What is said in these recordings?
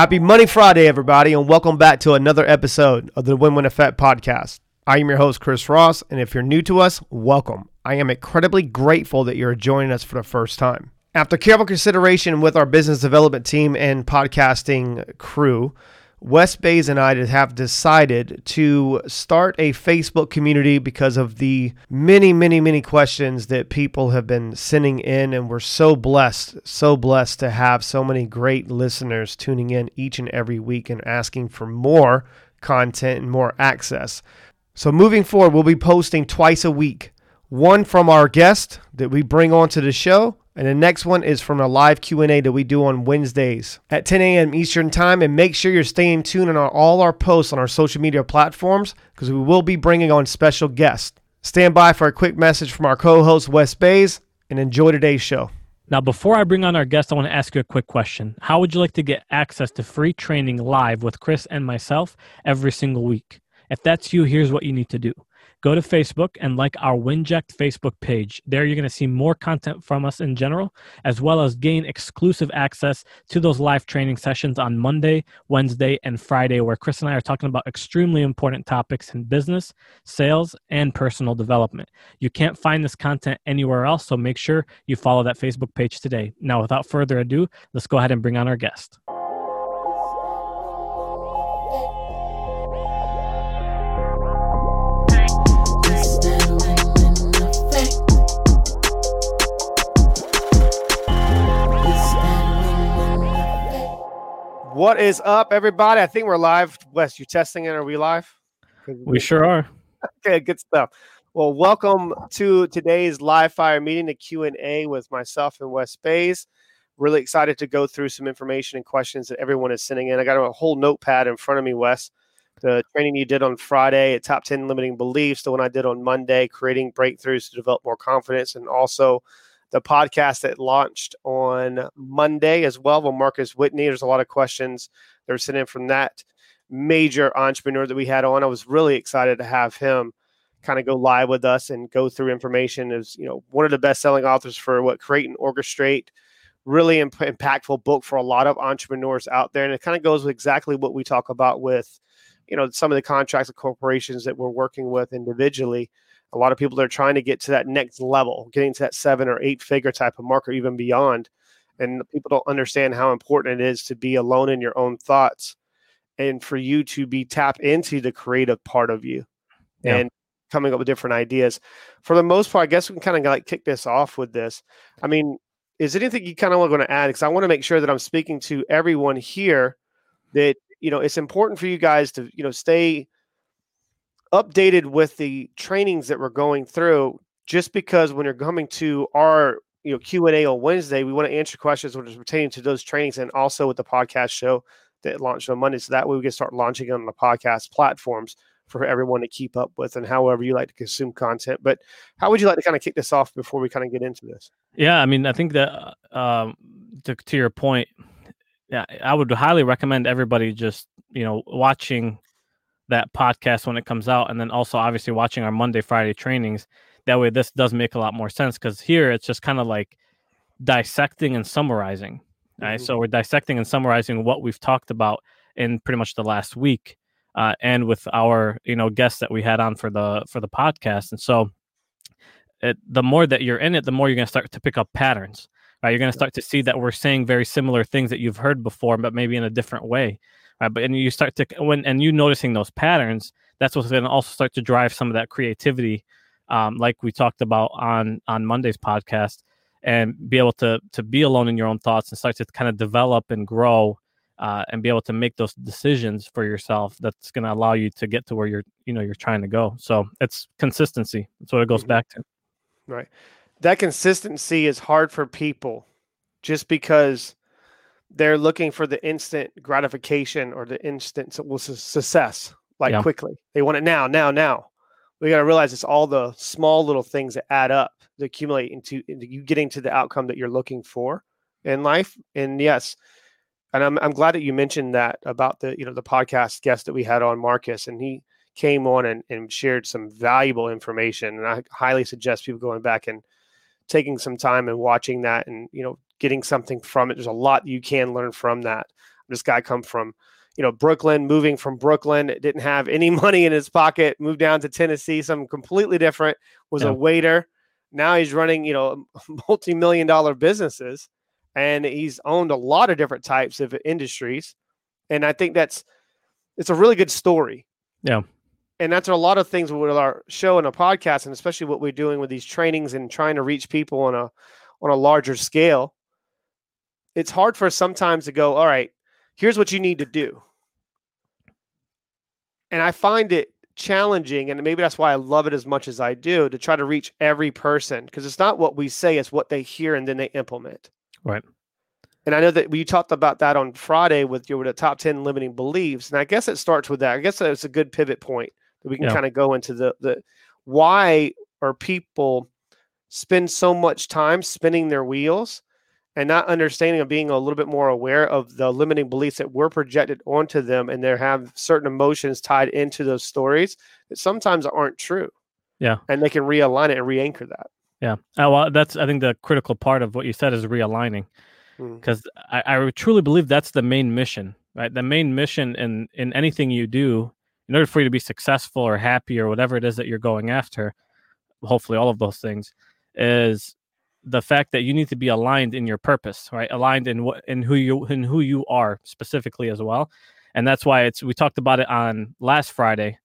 Happy Money Friday, everybody, and welcome back to another episode of the Win Win Effect podcast. I am your host, Chris Ross, and if you're new to us, welcome. I am incredibly grateful that you're joining us for the first time. After careful consideration with our business development team and podcasting crew, Wes Baiz and I have decided to start a Facebook community because of the many, many, many questions that people have been sending in. And we're so blessed, so blessed to have so many great listeners tuning in each and every week and asking for more content and more access. So moving forward, we'll be posting twice a week. One from our guest that we bring onto the show, and the next one is from a live Q&A that we do on Wednesdays at 10 a.m. Eastern Time. And make sure you're staying tuned on all our posts on our social media platforms because we will be bringing on special guests. Stand by for a quick message from our co-host Wes Baiz and enjoy today's show. Now, before I bring on our guest, I want to ask you a quick question. How would you like to get access to free training live with Chris and myself every single week? If that's you, here's what you need to do go to Facebook and like our Winject Facebook page. There, you're going to see more content from us in general, as well as gain exclusive access to those live training sessions on Monday, Wednesday, and Friday, where Chris and I are talking about extremely important topics in business, sales, and personal development. You can't find this content anywhere else, so make sure you follow that Facebook page today. Now, without further ado, let's go ahead and bring on our guest. What is up, everybody? I think we're live. Wes, you testing it? Are we live? We sure are. Okay, good stuff. Well, welcome to today's live fire meeting, the Q and A with myself and Wes Baiz. Really excited to go through some information and questions that everyone is sending in. I got a whole notepad in front of me, Wes. The training you did on Friday at Top 10 Limiting Beliefs, the one I did on Monday, creating breakthroughs to develop more confidence, and also the podcast that launched on Monday as well with Marcus Whitney. There's a lot of questions that were sent in from that major entrepreneur that we had on. I was really excited to have him kind of go live with us and go through information. Is you know one of the best selling authors for what create and orchestrate. Really imp- impactful book for a lot of entrepreneurs out there, and it kind of goes with exactly what we talk about with, you know, some of the contracts of corporations that we're working with individually a lot of people that are trying to get to that next level, getting to that seven or eight figure type of marker, even beyond. And people don't understand how important it is to be alone in your own thoughts and for you to be tapped into the creative part of you yeah. and coming up with different ideas. For the most part, I guess we can kind of like kick this off with this. I mean, is there anything you kind of want to add? Because I want to make sure that I'm speaking to everyone here that, you know, it's important for you guys to, you know, stay updated with the trainings that we're going through just because when you're coming to our you know q&a on wednesday we want to answer questions which is pertaining to those trainings and also with the podcast show that launched on monday. So that way we can start launching on the podcast platforms for everyone to keep up with and however you like to consume content. But how would you like to kind of kick this off before we kind of get into this? Yeah i mean i think that um, to, to your point yeah i would highly recommend everybody just you know watching that podcast when it comes out, and then also obviously watching our Monday, Friday trainings. That way, this does make a lot more sense because here it's just kind of like dissecting and summarizing. Right, mm-hmm. so we're dissecting and summarizing what we've talked about in pretty much the last week, uh, and with our you know guests that we had on for the for the podcast. And so, it, the more that you're in it, the more you're going to start to pick up patterns. Right, you're going to start to see that we're saying very similar things that you've heard before, but maybe in a different way right? But and you start to when and you noticing those patterns, that's what's going to also start to drive some of that creativity, um, like we talked about on on Monday's podcast, and be able to to be alone in your own thoughts and start to kind of develop and grow. Uh, and be able to make those decisions for yourself that's going to allow you to get to where you're you know you're trying to go so it's consistency that's what it goes mm-hmm. back to right that consistency is hard for people just because they're looking for the instant gratification or the instant success, like yeah. quickly. They want it now, now, now. We got to realize it's all the small little things that add up, that accumulate into, into you getting to the outcome that you're looking for in life. And yes, and I'm I'm glad that you mentioned that about the you know the podcast guest that we had on Marcus, and he came on and, and shared some valuable information. And I highly suggest people going back and taking some time and watching that and you know getting something from it. There's a lot you can learn from that. This guy come from, you know, Brooklyn, moving from Brooklyn, didn't have any money in his pocket, moved down to Tennessee, something completely different, was yeah. a waiter. Now he's running, you know, multi-million dollar businesses and he's owned a lot of different types of industries. And I think that's it's a really good story. Yeah. And that's a lot of things with our show and a podcast, and especially what we're doing with these trainings and trying to reach people on a on a larger scale. It's hard for us sometimes to go, all right, here's what you need to do. And I find it challenging, and maybe that's why I love it as much as I do, to try to reach every person because it's not what we say, it's what they hear and then they implement. Right. And I know that we talked about that on Friday with your with the top 10 limiting beliefs. And I guess it starts with that. I guess that's a good pivot point that we can yeah. kind of go into the the why are people spend so much time spinning their wheels and not understanding of being a little bit more aware of the limiting beliefs that were projected onto them and they have certain emotions tied into those stories that sometimes aren't true. Yeah. And they can realign it and re-anchor that. Yeah. Uh, well, that's I think the critical part of what you said is realigning, because mm. I, I truly believe that's the main mission, right? The main mission in in anything you do, in order for you to be successful or happy or whatever it is that you're going after, hopefully all of those things, is the fact that you need to be aligned in your purpose, right? Aligned in what in who you in who you are specifically as well, and that's why it's we talked about it on last Friday,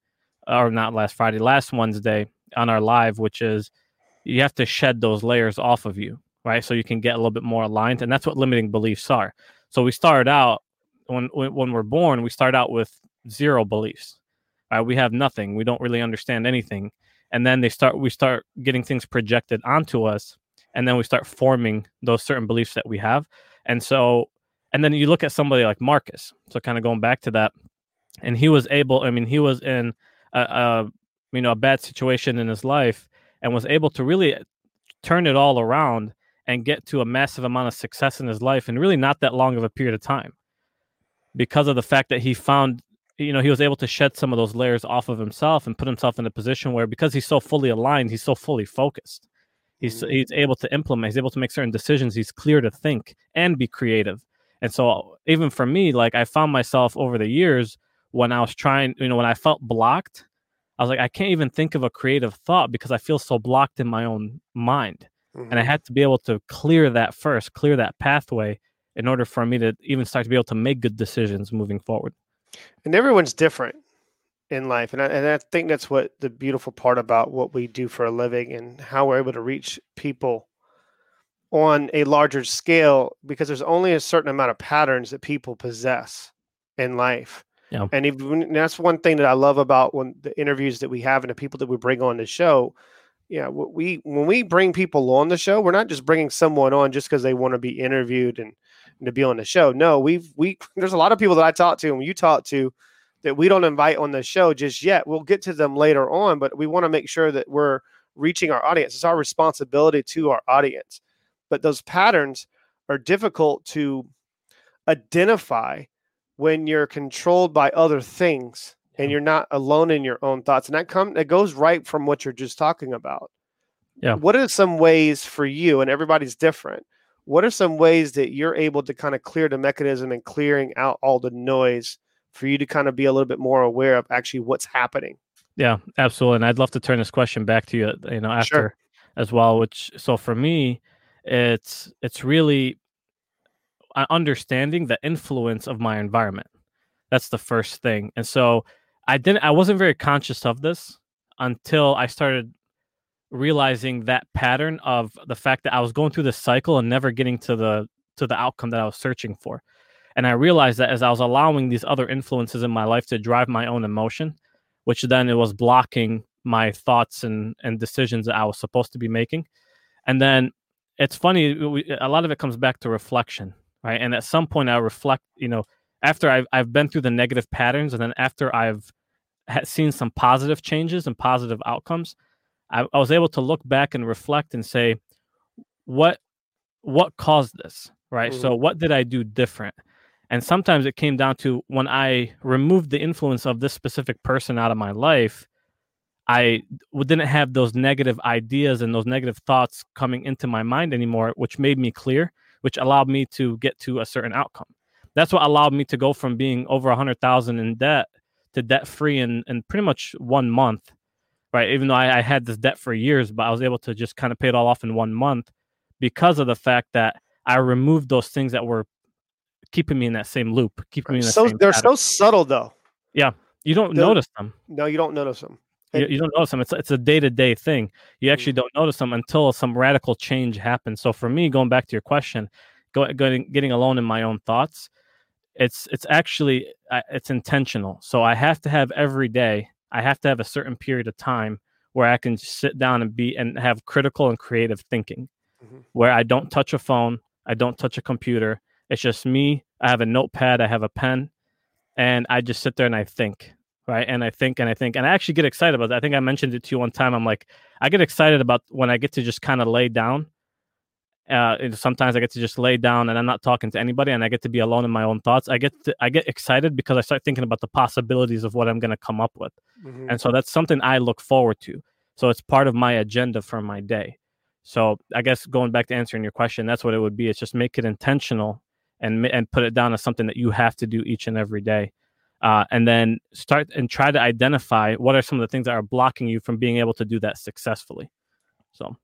or not last Friday, last Wednesday on our live, which is you have to shed those layers off of you, right? So you can get a little bit more aligned, and that's what limiting beliefs are. So we start out when when we're born, we start out with zero beliefs. Right? We have nothing. We don't really understand anything, and then they start we start getting things projected onto us, and then we start forming those certain beliefs that we have. And so, and then you look at somebody like Marcus. So kind of going back to that, and he was able. I mean, he was in a, a you know a bad situation in his life and was able to really turn it all around and get to a massive amount of success in his life in really not that long of a period of time because of the fact that he found you know he was able to shed some of those layers off of himself and put himself in a position where because he's so fully aligned he's so fully focused he's mm-hmm. he's able to implement he's able to make certain decisions he's clear to think and be creative and so even for me like i found myself over the years when i was trying you know when i felt blocked I was like, I can't even think of a creative thought because I feel so blocked in my own mind. Mm-hmm. And I mm-hmm. had to be able to clear that first, clear that pathway in order for me to even start to be able to make good decisions moving forward. And everyone's different in life. And I, and I think that's what the beautiful part about what we do for a living and how we're able to reach people on a larger scale because there's only a certain amount of patterns that people possess in life. Yeah. And even that's one thing that I love about when the interviews that we have and the people that we bring on the show. Yeah, we when we bring people on the show, we're not just bringing someone on just because they want to be interviewed and, and to be on the show. No, we've we there's a lot of people that I talk to and you talk to that we don't invite on the show just yet. We'll get to them later on, but we want to make sure that we're reaching our audience. It's our responsibility to our audience. But those patterns are difficult to identify when you're controlled by other things and you're not alone in your own thoughts. And that come that goes right from what you're just talking about. Yeah. What are some ways for you, and everybody's different? What are some ways that you're able to kind of clear the mechanism and clearing out all the noise for you to kind of be a little bit more aware of actually what's happening? Yeah, absolutely. And I'd love to turn this question back to you, you know, after sure. as well. Which so for me, it's it's really uh, understanding the influence of my environment. That's the first thing. And so I didn't I wasn't very conscious of this until I started realizing that pattern of the fact that I was going through this cycle and never getting to the to the outcome that I was searching for. And I realized that as I was allowing these other influences in my life to drive my own emotion, which then it was blocking my thoughts and and decisions that I was supposed to be making. And then it's funny, we, a lot of it comes back to reflection right? And at some point, I reflect, you know, after I've I've been through the negative patterns, and then after I've seen some positive changes and positive outcomes, I, I was able to look back and reflect and say, what what caused this, right? Mm-hmm. So what did I do different? And sometimes it came down to when I removed the influence of this specific person out of my life, I didn't have those negative ideas and those negative thoughts coming into my mind anymore, which made me clear which allowed me to get to a certain outcome. that's what allowed me to go from being over a hundred thousand in debt to debt free in in pretty much one month, right? Even though I, I had this debt for years, but I was able to just kind of pay it all off in one month because of the fact that I removed those things that were keeping me in that same loop, keeping me in the so same they're pattern. so subtle though. Yeah, you don't notice them. No, you don't notice them. You, you don't notice them. It's it's a day to day thing. You actually Mm. don't notice them until some radical change happens. So for me, going back to your question, go, going getting alone in my own thoughts, it's it's actually it's intentional. So I have to have every day. I have to have a certain period of time where I can sit down and be and have critical and creative thinking, Mhm. where I don't touch a phone, I don't touch a computer. It's just me. I have a notepad, I have a pen, and I just sit there and I think right? And I think and I think and I actually get excited about that. I think I mentioned it to you one time. I'm like, I get excited about when I get to just kind of lay down. Uh, and sometimes I get to just lay down and I'm not talking to anybody, and I get to be alone in my own thoughts. I get to, I get excited because I start thinking about the possibilities of what I'm going to come up with, Mhm. and so that's something I look forward to. So it's part of my agenda for my day. So I guess going back to answering your question, that's what it would be. It's just make it intentional and and put it down as something that you have to do each and every day. Uh, and then start and try to identify what are some of the things that are blocking you from being able to do that successfully. So,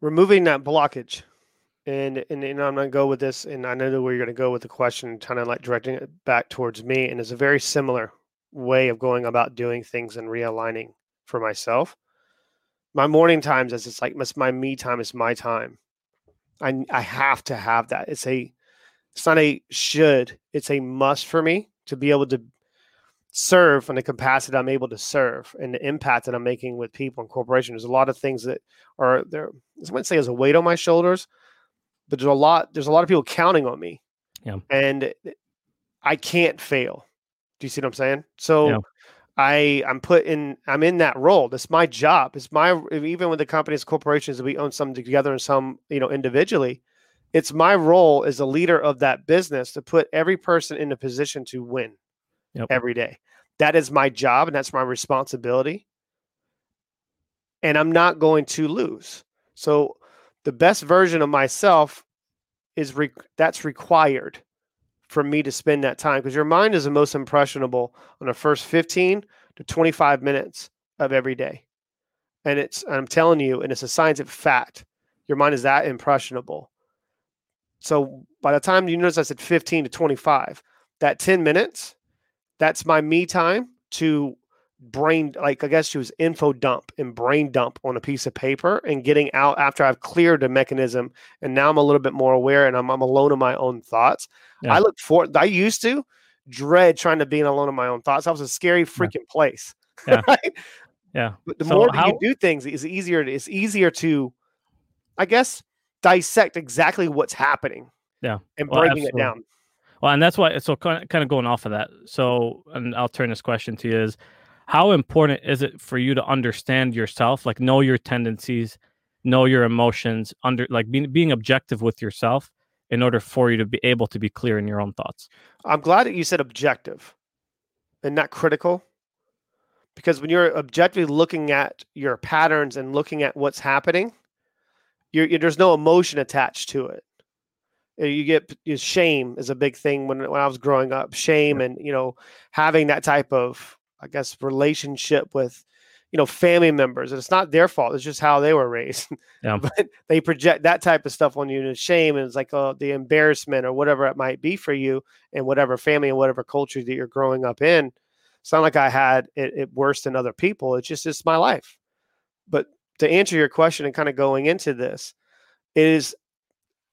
removing that blockage. And and, and i'm going to go with this and i know where you're going to go with the question kind of like directing it back towards me and it's a very similar way of going about doing things and realigning for myself. My morning times as it's like it's my me time is my time. I i have to have that. It's a it's not a should it's a must for me to be able to serve in the capacity I'm able to serve and the impact that I'm making with people and corporations. There's a lot of things that are there. I wouldn't say as a weight on my shoulders, but there's a lot. There's a lot of people counting on me, Yeah. and I can't fail. Do you see what I'm saying? So. Yeah. I I'm put in I'm in that role. That's my job. It's my even with the companies, corporations that we own some together and some you know individually. It's my role as a leader of that business to put every person in a position to win Yep. every day. That is my job and that's my responsibility. And I'm not going to lose. So the best version of myself is re- that's required for me to spend that time because your mind is the most impressionable on the first 15 to 25 minutes of every day. And it's I'm telling you and it's a scientific fact. Your mind is that impressionable. So by the time you notice I said 15 to 25, that 10 minutes that's my me time to brain like i guess she was info dump and brain dump on a piece of paper and getting out after i've cleared the mechanism and now i'm a little bit more aware and i'm, I'm alone in my own thoughts Yeah. i look for i used to dread trying to be alone in my own thoughts that was a scary freaking place Yeah. right yeah. but the So more that how- you do things it's easier it's easier to i guess dissect exactly what's happening Yeah. and Well, breaking absolutely. it down Well, and that's why. So kind of, kind of going off of that. So, and I'll turn this question to you: Is how important is it for you to understand yourself, like know your tendencies, know your emotions, under like being being objective with yourself, in order for you to be able to be clear in your own thoughts. I'm glad that you said objective and not critical. Because when you're objectively looking at your patterns and looking at what's happening, you're, you there's no emotion attached to it. Uh, You get you- shame is a big thing when when I was growing up. Shame and you know having that type of I guess relationship with you know family members. And it's not their fault. It's just how they were raised. Yeah. but they project that type of stuff on you. And shame and it's like oh the embarrassment or whatever it might be for you in whatever family and whatever culture that you're growing up in. It's not like I had it, it worse than other people. It's just it's my life. But to answer your question and kind of going into this is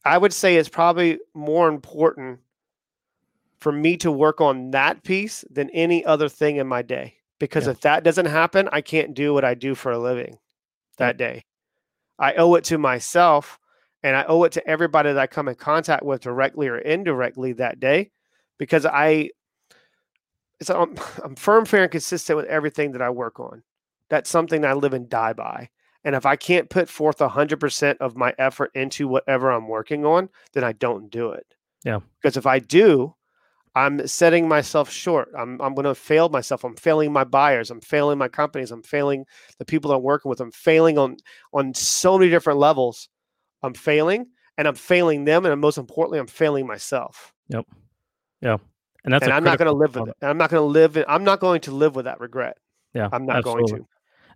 I would say it's probably more important for me to work on that piece than any other thing in my day. Because Yeah. if that doesn't happen, I can't do what I do for a living that day. I owe it to myself and I owe it to everybody that I come in contact with directly or indirectly that day because I it's I'm, um, I'm firm, fair, and consistent with everything that I work on. That's something that I live and die by. And if I can't put forth 100% of my effort into whatever I'm working on, then I don't do it. Yeah. Because if I do, I'm setting myself short. I'm, I'm going to fail myself. I'm failing my buyers. I'm failing my companies. I'm failing the people I'm working with. I'm failing on on so many different levels. I'm failing and I'm failing them. And most importantly, I'm failing myself. Yep. Yeah, and that's and I'm not going to live with it. I'm not going to live. In, I'm not going to live with that regret. Yeah, I'm not absolutely. going to.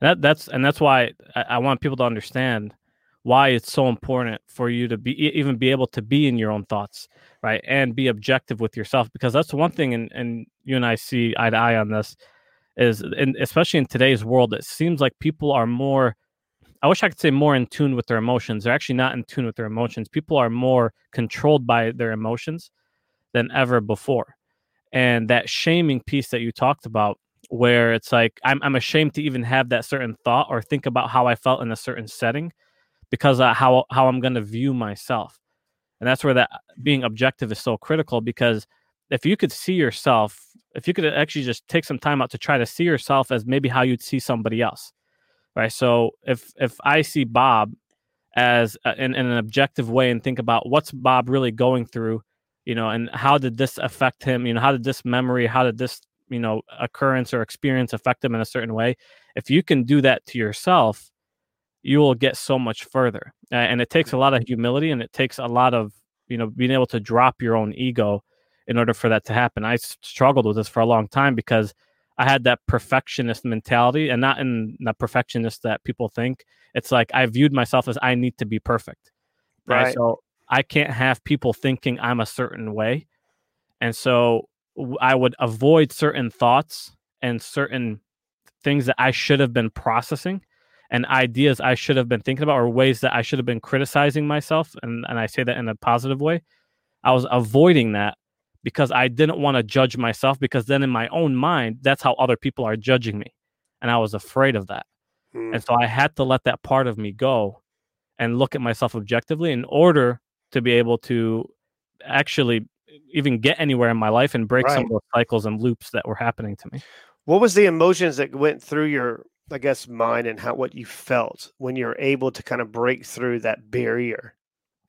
That that's and that's why I, I, want people to understand why it's so important for you to be even be able to be in your own thoughts, right, and be objective with yourself because that's one thing. And and you and I see eye to eye on this is, and especially in today's world, it seems like people are more. I wish I could say more in tune with their emotions. They're actually not in tune with their emotions. People are more controlled by their emotions than ever before. And that shaming piece that you talked about where it's like I'm I'm ashamed to even have that certain thought or think about how I felt in a certain setting because of how how I'm going to view myself. And that's where that being objective is so critical because if you could see yourself, if you could actually just take some time out to try to see yourself as maybe how you'd see somebody else. Right? So if if I see Bob as a, in, in an objective way and think about what's Bob really going through, you know, and how did this affect him, you know, how did this memory, how did this you know occurrence or experience affect them in a certain way if you can do that to yourself you will get so much further uh, and it takes a lot of humility and it takes a lot of you know being able to drop your own ego in order for that to happen. I struggled with this for a long time because i had that perfectionist mentality and not in the perfectionist that people think. It's like i viewed myself as i need to be perfect right, right. so i can't have people thinking i'm a certain way and so I would avoid certain thoughts and certain things that I should have been processing and ideas I should have been thinking about or ways that I should have been criticizing myself. And, and I say that in a positive way. I was avoiding that because I didn't want to judge myself because then in my own mind, that's how other people are judging me. And I was afraid of that. Mm. And so I had to let that part of me go and look at myself objectively in order to be able to actually even get anywhere in my life and break right. some of those cycles and loops that were happening to me. What was the emotions that went through your, I guess, mind and how what you felt when you're able to kind of break through that barrier,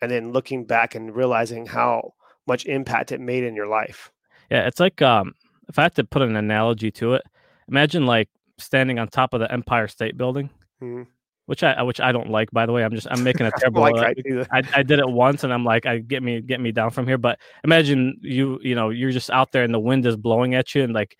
and then looking back and realizing how much impact it made in your life? Yeah, it's like um, if I had to put an analogy to it, imagine like standing on top of the Empire State Building. Mm-hmm which I which I don't like by the way. I'm just I'm making a terrible. like uh, I, I, did it once and I'm like I get me get me down from here. But imagine you you know you're just out there and the wind is blowing at you and like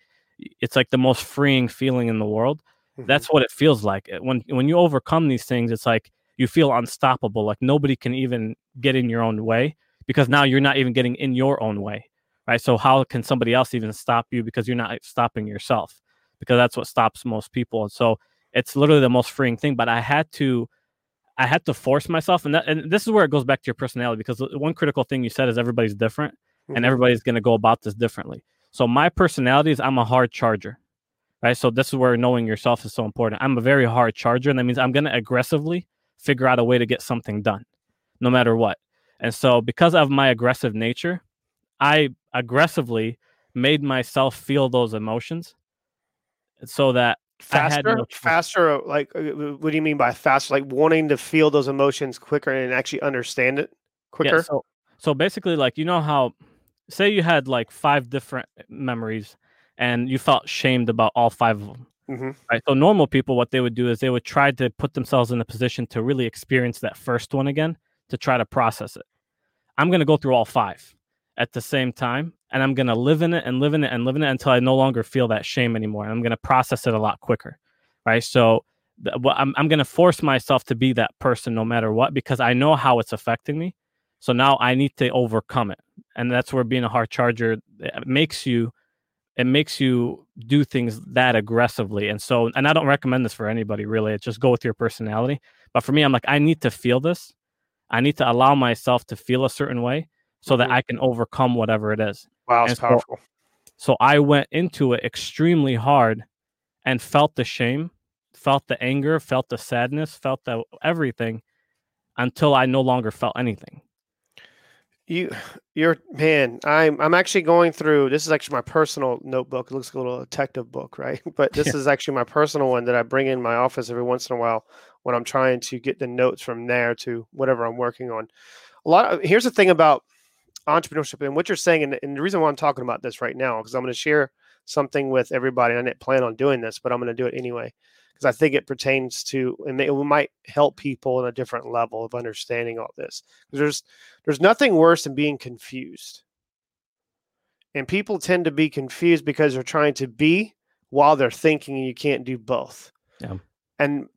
it's like the most freeing feeling in the world. Mm-hmm. That's what it feels like when when you overcome these things. It's like you feel unstoppable. Like nobody can even get in your own way because now you're not even getting in your own way, right? So how can somebody else even stop you because you're not stopping yourself? Because that's what stops most people. And so it's literally the most freeing thing. But I had to, I had to force myself, and that, and this is where it goes back to your personality because one critical thing you said is everybody's different, mm-hmm. and everybody's going to go about this differently. So my personality is I'm a hard charger, right? So this is where knowing yourself is so important. I'm a very hard charger, and that means I'm going to aggressively figure out a way to get something done, no matter what. And so because of my aggressive nature, I aggressively made myself feel those emotions so that faster no faster like uh, what do you mean by faster like wanting to feel those emotions quicker and actually understand it quicker? yeah, so, so basically like you know how say you had like five different memories and you felt shamed about all five of them mm-hmm. right? So normal people what they would do is they would try to put themselves in a position to really experience that first one again to try to process it. I'm going to go through all five at the same time and I'm going to live in it and live in it and live in it until I no longer feel that shame anymore. And I'm going to process it a lot quicker. Right. So I'm, I'm going to force myself to be that person no matter what because I know how it's affecting me. So now I need to overcome it. And that's where being a hard charger makes you it makes you do things that aggressively. And so and I don't recommend this for anybody really. It's just go with your personality. But for me, I'm like, I need to feel this. I need to allow myself to feel a certain way so mm-hmm. that I can overcome whatever it is. Wow, it's powerful. So, so I went into it extremely hard and felt the shame, felt the anger, felt the sadness, felt the everything until I no longer felt anything. You, you're man. I'm I'm actually going through. This is actually my personal notebook. It looks like a little detective book, right? But this yeah. is actually my personal one that I bring in my office every once in a while when I'm trying to get the notes from there to whatever I'm working on. A lot. Of, here's the thing about entrepreneurship and what you're saying, and, and the reason why I'm talking about this right now, because I'm going to share something with everybody. I didn't plan on doing this, but I'm going to do it anyway because I think it pertains to and it might help people in a different level of understanding all this. There's there's nothing worse than being confused. And people tend to be confused because they're trying to be while they're thinking, and you can't do both. Yeah. And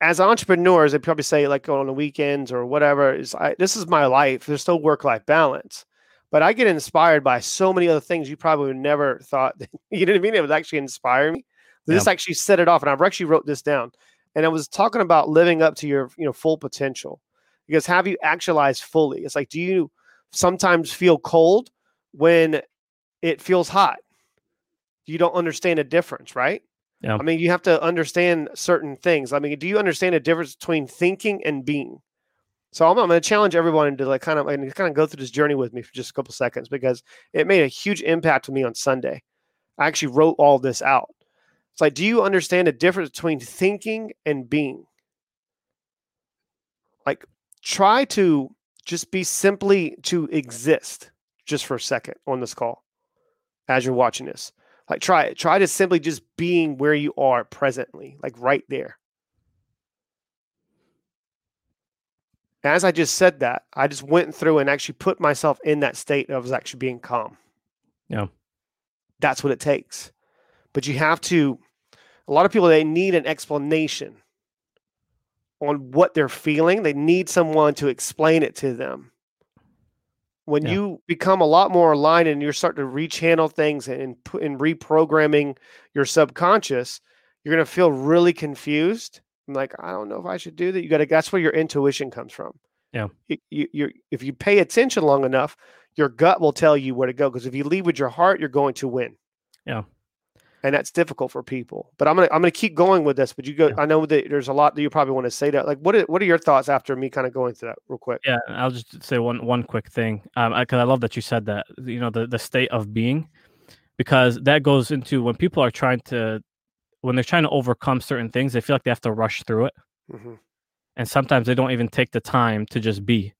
as entrepreneurs, they probably say like on the weekends or whatever is I, this is my life. There's no work life balance, but I get inspired by so many other things you probably would never thought. That, you know what I mean? It would actually inspire me. This Yeah. actually set it off, and I've actually wrote this down. And I was talking about living up to your you know full potential because have you actualized fully? It's like do you sometimes feel cold when it feels hot? You don't understand a difference, right? Yeah. I mean, you have to understand certain things. I mean, do you understand a difference between thinking and being? So I'm, I'm going to challenge everyone to like kind of kind of go through this journey with me for just a couple seconds because it made a huge impact to me on Sunday. I actually wrote all this out. It's like, do you understand the difference between thinking and being? Like, try to just be simply to exist just for a second on this call as you're watching this. Like, try it. Try to simply just being where you are presently, like right there. As I just said that, I just went through and actually put myself in that state of actually being calm. Yeah. That's what it takes. But you have to, a lot of people, they need an explanation on what they're feeling. They need someone to explain it to them. When Yeah. you become a lot more aligned and you're starting to rechannel things and put and reprogramming your subconscious, you're going to feel really confused. I'm like, I don't know if I should do that. You got to, that's where your intuition comes from. Yeah. You, you, if you pay attention long enough, your gut will tell you where to go. Because if you lead with your heart, you're going to win. Yeah. And that's difficult for people. But I'm gonna I'm gonna keep going with this. But you go. Yeah. I know that there's a lot that you probably want to say. That like, what are, what are your thoughts after me kind of going through that real quick? Yeah, I'll just say one one quick thing, um, because I love that you said that. You know, the the state of being, because that goes into when people are trying to, when they're trying to overcome certain things, they feel like they have to rush through it, hmm and sometimes they don't even take the time to just be,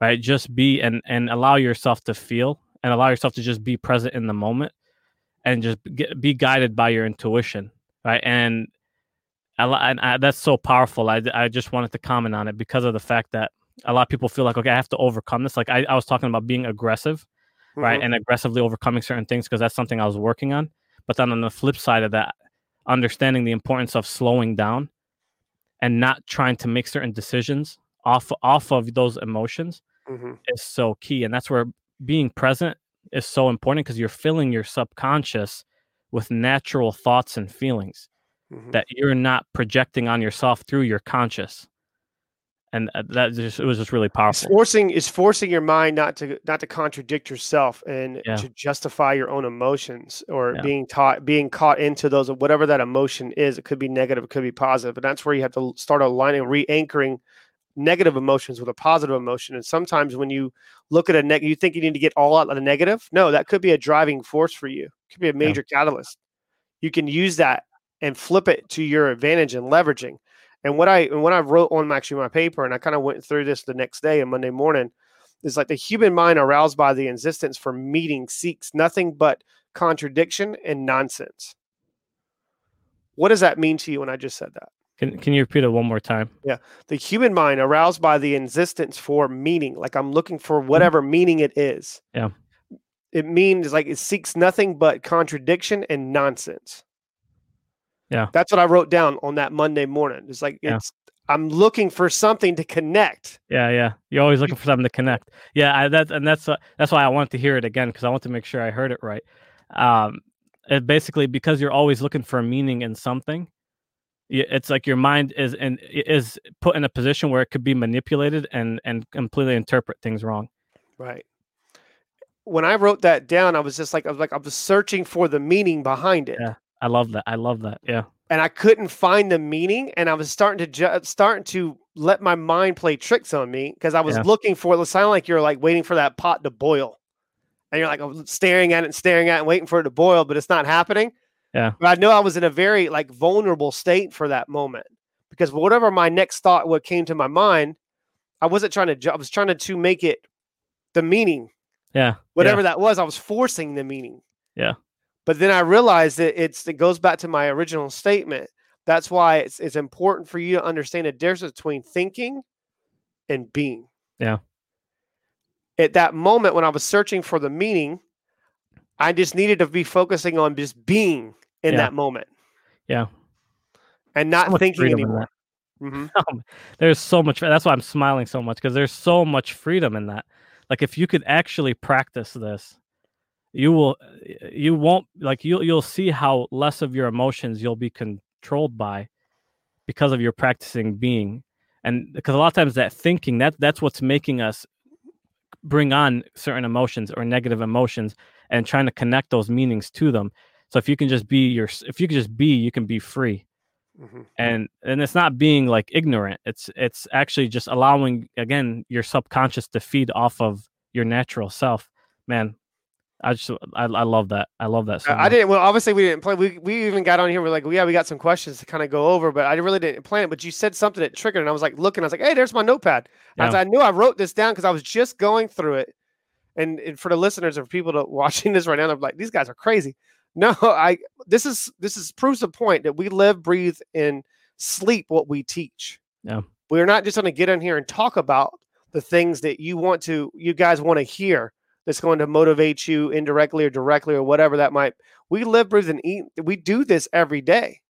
right? Just be and and allow yourself to feel and allow yourself to just be present in the moment, and just get, be guided by your intuition, right? And I, and I, that's so powerful. I, I just wanted to comment on it because of the fact that a lot of people feel like, okay, I have to overcome this. Like I, I was talking about being aggressive, right? Mhm. And aggressively overcoming certain things because that's something I was working on. But then on the flip side of that, understanding the importance of slowing down and not trying to make certain decisions off off of those emotions Mhm. is so key. And that's where being present is so important because you're filling your subconscious with natural thoughts and feelings Mhm. that you're not projecting on yourself through your conscious. And uh, that just it was just really It's powerful. forcing is forcing your mind not to not to contradict yourself and Yeah. to justify your own emotions or Yeah. being taught being caught into those whatever that emotion is. It could be negative, it could be positive, and that's where you have to start aligning, re-anchoring negative emotions with a positive emotion. And sometimes when you look at a negative, you think you need to get all out of the negative. No, that could be a driving force for you. It could be a major catalyst. You can use that and flip it to your advantage and leveraging. And what I and what I wrote on actually my paper, and I kind of went through this the next day and Monday morning, is like the human mind aroused by the insistence for meeting seeks nothing but contradiction and nonsense. What does that mean to you when I just said that? Can can you repeat it one more time? Yeah. The human mind aroused by the insistence for meaning, like I'm looking for mm-hmm. whatever meaning it is. Yeah. It means like it seeks nothing but contradiction and nonsense. Yeah. That's what I wrote down on that Monday morning. It's like Yeah. it's I'm looking for something to connect. Yeah, yeah. You're always looking for something to connect. Yeah, I, that and that's uh, that's why I wanted to hear it again because I want to make sure I heard it right. Um, it basically because you're always looking for a meaning in something. It's like your mind is in is put in a position where it could be manipulated and and completely interpret things wrong. Right. When I wrote that down, I was just like I was like I was searching for the meaning behind it. Yeah. I love that. I love that. Yeah, and I couldn't find the meaning, and I was starting to ju- starting to let my mind play tricks on me because I was Yeah. looking for it. It sounded like you're like waiting for that pot to boil, and you're like oh, staring at it and staring at it and waiting for it to boil, but it's not happening. Yeah. But I know I was in a very like vulnerable state for that moment because whatever my next thought what came to my mind, I wasn't trying to. Ju- I was trying to, to make it the meaning yeah, whatever that was, I was forcing the meaning. Yeah. But then I realized that it's it goes back to my original statement. That's why it's it's important for you to understand the difference between thinking and being. Yeah. At that moment when I was searching for the meaning, I just needed to be focusing on just being in Yeah. that moment Yeah. and not So thinking anymore. that. hmm Um, there's so much that's why i'm smiling so much because there's so much freedom in that like if you could actually practice this you will you won't like you'll you'll see how less of your emotions you'll be controlled by because of your practicing being. And because a lot of times that thinking that that's what's making us bring on certain emotions or negative emotions and trying to connect those meanings to them. So if you can just be your if you can just be you can be free. Hmm and and it's not being like ignorant. It's it's actually just allowing again your subconscious to feed off of your natural self. Man i just i, I love that i love that so I didn't. Well, obviously we didn't play. We we even got on here. We're like, yeah, we got some questions to kind of go over, but I really didn't plan it. But you said something that triggered, and I was like looking. I was like, hey, there's my notepad. Yeah. I knew, I wrote this down because I was just going through it. And, and for the listeners or people to watching this right now, they're like, these guys are crazy. No, I. This is this is proves the point that we live, breathe, and sleep what we teach. Yeah. We're not just going to get in here and talk about the things that you want to, you guys want to hear. That's going to motivate you indirectly or directly or whatever that might. We live, breathe, and eat. We do this every day,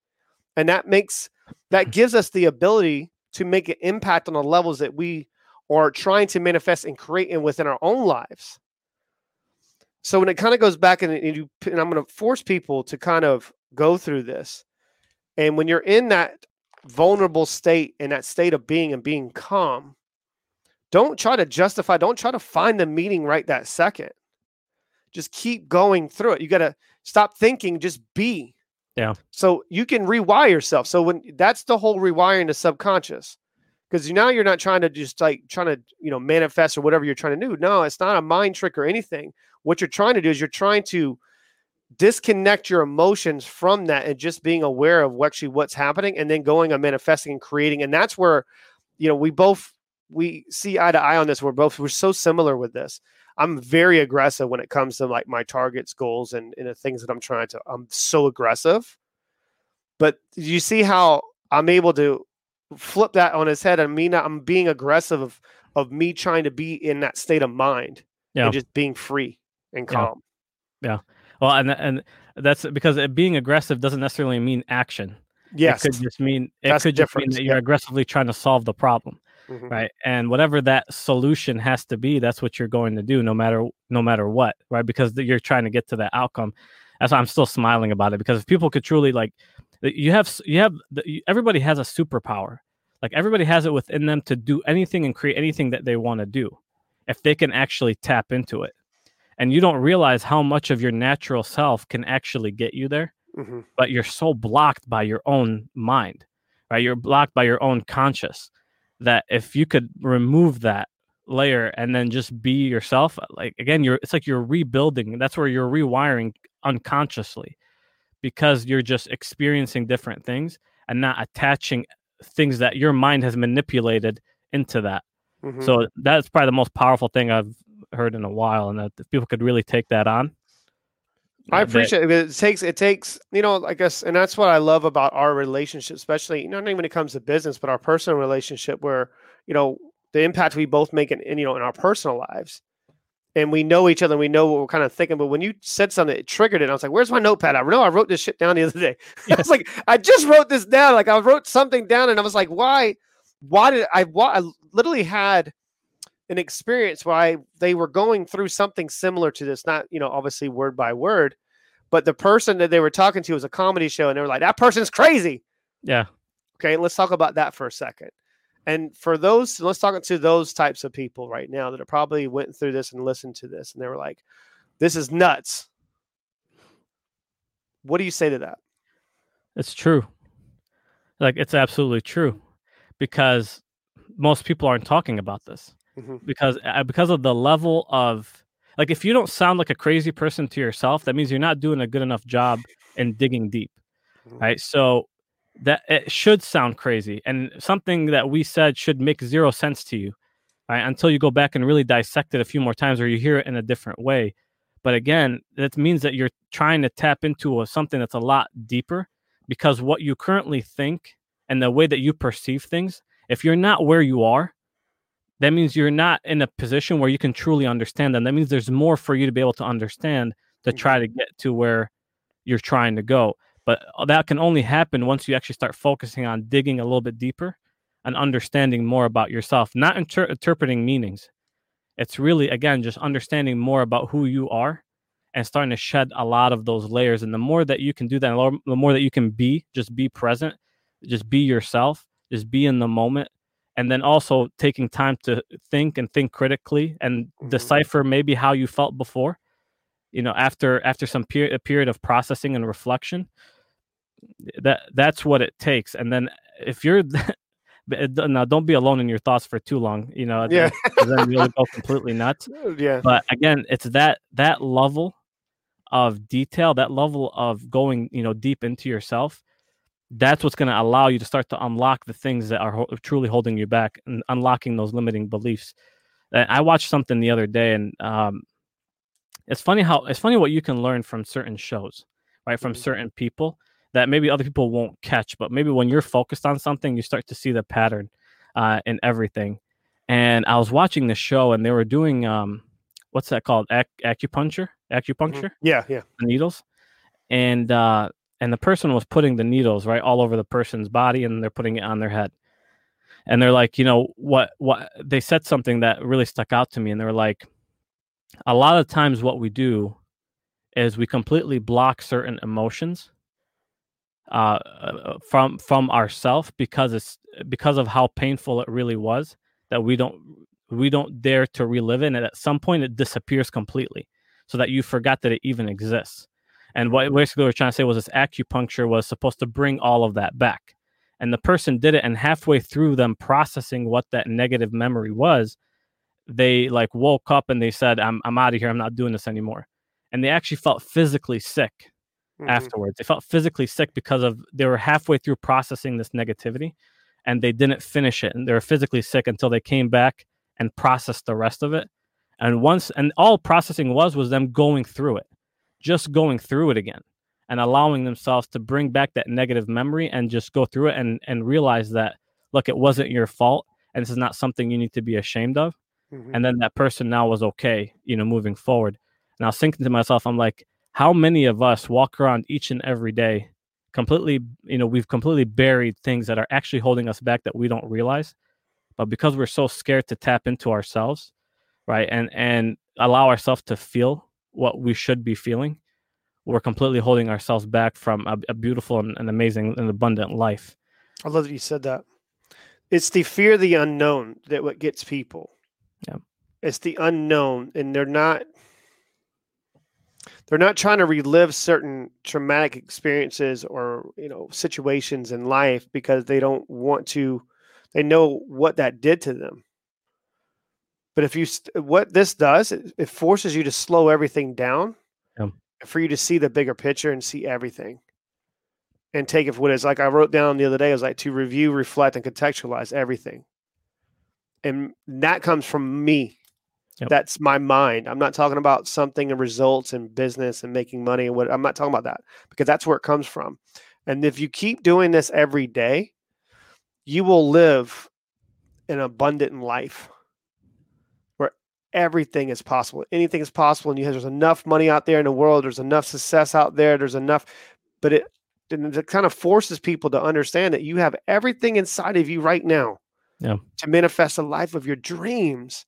and that makes that mm. gives us the ability to make an impact on the levels that we are trying to manifest and create in within our own lives. So when it kind of goes back and, and you and I'm going to force people to kind of go through this, and when you're in that vulnerable state, in that state of being and being calm, don't try to justify. Don't try to find the meaning right that second. Just keep going through it. You got to stop thinking. Just be. Yeah. So you can rewire yourself. So when that's the whole rewiring the subconscious, because now you're not trying to just like trying to you know manifest or whatever you're trying to do. No, it's not a mind trick or anything. What you're trying to do is you're trying to disconnect your emotions from that and just being aware of actually what's happening and then going and manifesting and creating. And that's where you know we both we see eye to eye on this. We're both we're so similar with this. I'm very aggressive when it comes to like my targets, goals, and, and the things that I'm trying to. I'm so aggressive. But you see how I'm able to flip that on his head and me not I'm being aggressive of of me trying to be in that state of mind Yeah. and just being free and calm. Yeah. calm. well and and that's because being aggressive doesn't necessarily mean action Yes. it could just mean it That's could just mean that you're yeah. aggressively trying to solve the problem Mhm. right and whatever that solution has to be that's what you're going to do no matter no matter what right because you're trying to get to that outcome that's why i'm still smiling about it because if people could truly like you have you have everybody has a superpower like everybody has it within them to do anything and create anything that they want to do if they can actually tap into it and you don't realize how much of your natural self can actually get you there Mhm. but you're so blocked by your own mind, right? You're blocked by your own conscious that if you could remove that layer and then just be yourself, like again, you're it's like you're rebuilding. That's where you're rewiring unconsciously because you're just experiencing different things and not attaching things that your mind has manipulated into that. Mhm. So that's probably the most powerful thing I've heard in a while, and that if people could really take that on. I that- appreciate it. It takes it takes you know I guess, and that's what I love about our relationship, especially you know not even when it comes to business, but our personal relationship, where you know the impact we both make in, in you know in our personal lives, and we know each other, and we know what we're kind of thinking. But when you said something, it triggered it. I was like, "Where's my notepad?" I know I wrote this shit down the other day. I was like, I just wrote this down. Like I wrote something down, and I was like, "Why? Why did I? Why I literally had." An experience where I, they were going through something similar to this, not, you know, obviously word by word, but the person that they were talking to was a comedy show and they were like, that person's crazy. yeah, Okay. Let's talk about that for a second. And for those, let's talk to those types of people right now that probably went through this and listened to this and they were like, this is nuts. What do you say to that? It's true. Like it's absolutely true because most people aren't talking about this Mhm. because uh, because of the level of like if you don't sound like a crazy person to yourself, that means you're not doing a good enough job in digging deep, Mhm. right? So that it should sound crazy and something that we said should make zero sense to you, right? Until you go back and really dissect it a few more times or you hear it in a different way. But again, that means that you're trying to tap into a, something that's a lot deeper because what you currently think and the way that you perceive things, if you're not where you are, that means you're not in a position where you can truly understand them. That means there's more for you to be able to understand. to try to get to where you're trying to go. But uh, that can only happen once you actually start focusing on digging a little bit deeper and understanding more about yourself, not inter- interpreting meanings. It's really, again, just understanding more about who you are and starting to shed a lot of those layers. And the more that you can do that, the more that you can be, just be present, just be yourself, just be in the moment. And then also taking time to think and think critically and mm-hmm. decipher maybe how you felt before. You know, after after some period a period of processing and reflection, that that's what it takes. And then if you're now don't be alone in your thoughts for too long you know yeah then you'll go completely nuts yeah but again it's that that level of detail that level of going you know deep into yourself that's what's going to allow you to start to unlock the things that are ho- truly holding you back and unlocking those limiting beliefs i watched something the other day and um, it's funny how it's funny what you can learn from certain shows right from mm-hmm. certain people that maybe other people won't catch. But maybe when you're focused on something, you start to see the pattern uh, in everything. And I was watching the show, and they were doing um, what's that called? Ac- acupuncture, acupuncture. Mm-hmm. Yeah, yeah. The needles, and uh, and the person was putting the needles right all over the person's body, and they're putting it on their head. And they're like, you know, what what they said something that really stuck out to me, and they were like, a lot of times what we do is we completely block certain emotions uh, uh, from from ourself because it's because of how painful it really was that we don't we don't dare to relive it and at some point it disappears completely so that you forgot that it even exists and what basically we're trying to say was this acupuncture was supposed to bring all of that back and the person did it and halfway through them processing what that negative memory was they like woke up and they said i'm, I'm out of here i'm not doing this anymore and they actually felt physically sick mm-hmm. afterwards. They felt physically sick because of they were halfway through processing this negativity and they didn't finish it. And they were physically sick until they came back and processed the rest of it. And once and all processing was was them going through it, just going through it again and allowing themselves to bring back that negative memory and just go through it and and realize that look, it wasn't your fault and this is not something you need to be ashamed of. Mm-hmm. And then that person now was okay, you know, moving forward. And I was thinking to myself, I'm like, how many of us walk around each and every day completely you know we've completely buried things that are actually holding us back that we don't realize but because we're so scared to tap into ourselves right and and allow ourselves to feel what we should be feeling we're completely holding ourselves back from a, a beautiful and, and amazing and abundant life. I love that you said that. It's the fear of the unknown that what gets people. Yeah it's the unknown and they're not they're not trying to relive certain traumatic experiences or you know situations in life because they don't want to they know what that did to them but if you what this does it, it forces you to slow everything down yeah. for you to see the bigger picture and see everything and take it for what it is like i wrote down the other day it was like to review reflect and contextualize everything and that comes from me Yep. That's my mind. I'm not talking about something and results and business and making money and what I'm not talking about that because that's where it comes from. And if you keep doing this every day, you will live an abundant life everything is possible. Anything is possible. And you have, there's enough money out there in the world. There's enough success out there. There's enough, but it, it kind of forces people to understand that you have everything inside of you right now yeah. to manifest a life of your dreams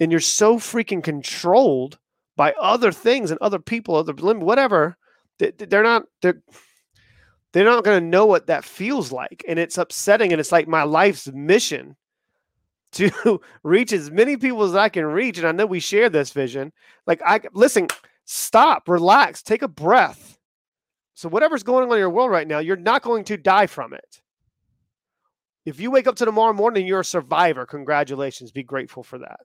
and you're so freaking controlled by other things and other people, other whatever, they're not they're they're not going to know what that feels like, and it's upsetting. And it's like my life's mission to reach as many people as I can reach. And I know we share this vision. Like I listen, stop, relax, take a breath. So whatever's going on in your world right now, you're not going to die from it. If you wake up to tomorrow morning, you're a survivor. Congratulations. Be grateful for that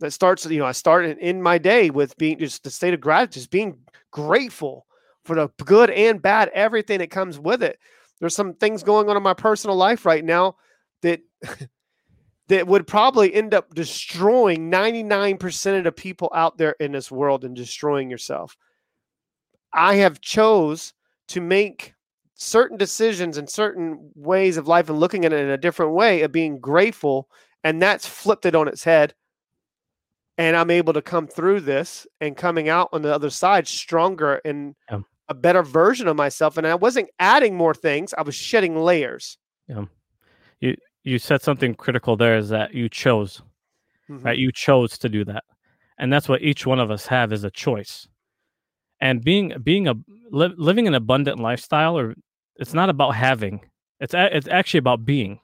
that starts you know i started in my day with being just the state of gratitude just being grateful for the good and bad everything that comes with it there's some things going on in my personal life right now that that would probably end up destroying 99% of the people out there in this world and destroying yourself i have chose to make certain decisions and certain ways of life and looking at it in a different way of being grateful and that's flipped it on its head and I'm able to come through this and coming out on the other side stronger and yeah. a better version of myself. And I wasn't adding more things; I was shedding layers. Yeah, you you said something critical there is that you chose, mm-hmm. right? You chose to do that, and that's what each one of us have is a choice. And being being a li- living an abundant lifestyle, or it's not about having; it's a, it's actually about being.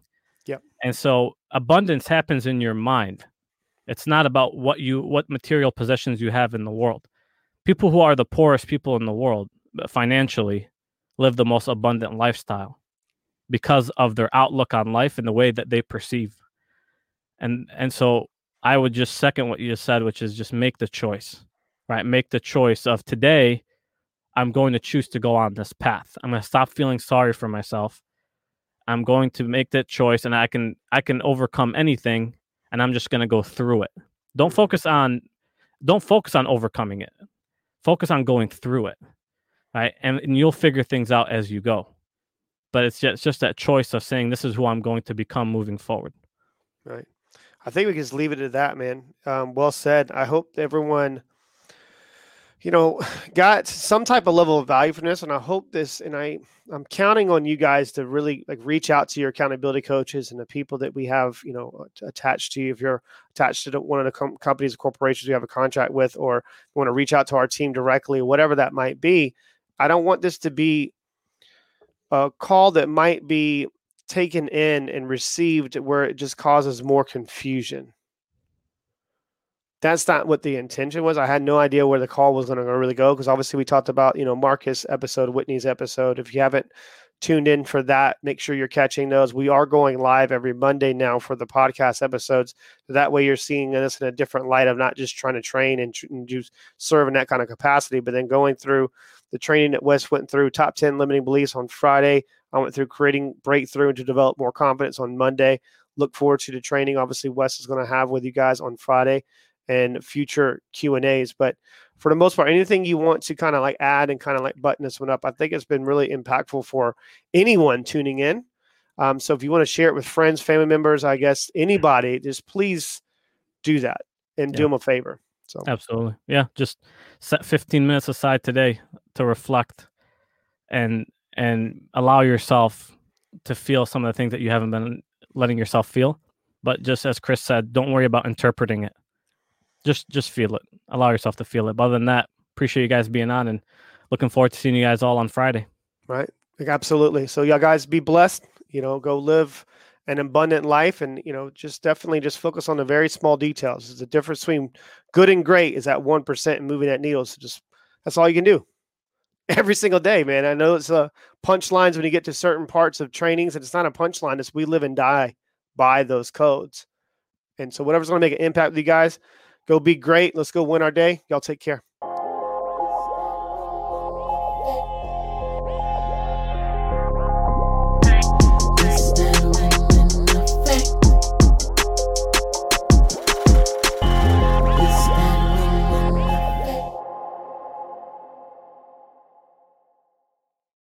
Yeah. And so abundance happens in your mind it's not about what you what material possessions you have in the world. People who are the poorest people in the world uh, financially live the most abundant lifestyle because of their outlook on life and the way that they perceive. And and so I would just second what you just said, which is just make the choice. Right? Make the choice of today I'm going to choose to go on this path. I'm going to stop feeling sorry for myself. I'm going to make that choice and I can I can overcome anything and I'm just going to go through it. Don't focus on don't focus on overcoming it. Focus on going through it. Right? And, and you'll figure things out as you go. But it's just, it's just that choice of saying this is who I'm going to become moving forward. Right. I think we can just leave it at that, man. Um, well said. I hope everyone you know, got some type of level of value from this. And I hope this, and I, I'm counting on you guys to really like reach out to your accountability coaches and the people that we have, you know, attached to you. If you're attached to one of the com- companies or corporations you have a contract with, or want to reach out to our team directly, whatever that might be. I don't want this to be a call that might be taken in and received where it just causes more confusion that's not what the intention was. I had no idea where the call was going to really go because obviously we talked about you know Marcus episode, Whitney's episode. If you haven't tuned in for that, make sure you're catching those. We are going live every Monday now for the podcast episodes. That way you're seeing this in a different light of not just trying to train and, and serve in that kind of capacity, but then going through the training that Wes went through, top 10 limiting beliefs on Friday. I went through creating breakthrough and to develop more confidence on Monday. Look forward to the training. Obviously, Wes is going to have with you guys on Friday and future Q and A's. But for the most part, anything you want to kind of like add and kind of like button this one up, I think it's been really impactful for anyone tuning in. Um, so if you want to share it with friends, family members, I guess anybody, just please do that and yeah. do them a favor. So absolutely, yeah. Just set 15 minutes aside today to reflect and and allow yourself to feel some of the things that you haven't been letting yourself feel. But just as Chris said, don't worry about interpreting it just just feel it. Allow yourself to feel it. But other than that, appreciate you guys being on and looking forward to seeing you guys all on Friday. Right. Like, absolutely. So y'all guys be blessed. You know, go live an abundant life and you know just definitely just focus on the very small details a difference between good and great is that 1% and moving that needle so just that's all you can do every single day man i know it's a punchlines when you get to certain parts of trainings and it's not a punchline it's we live and die by those codes and so whatever's going to make an impact with you guys Go be great. Let's go win our day. Y'all take care.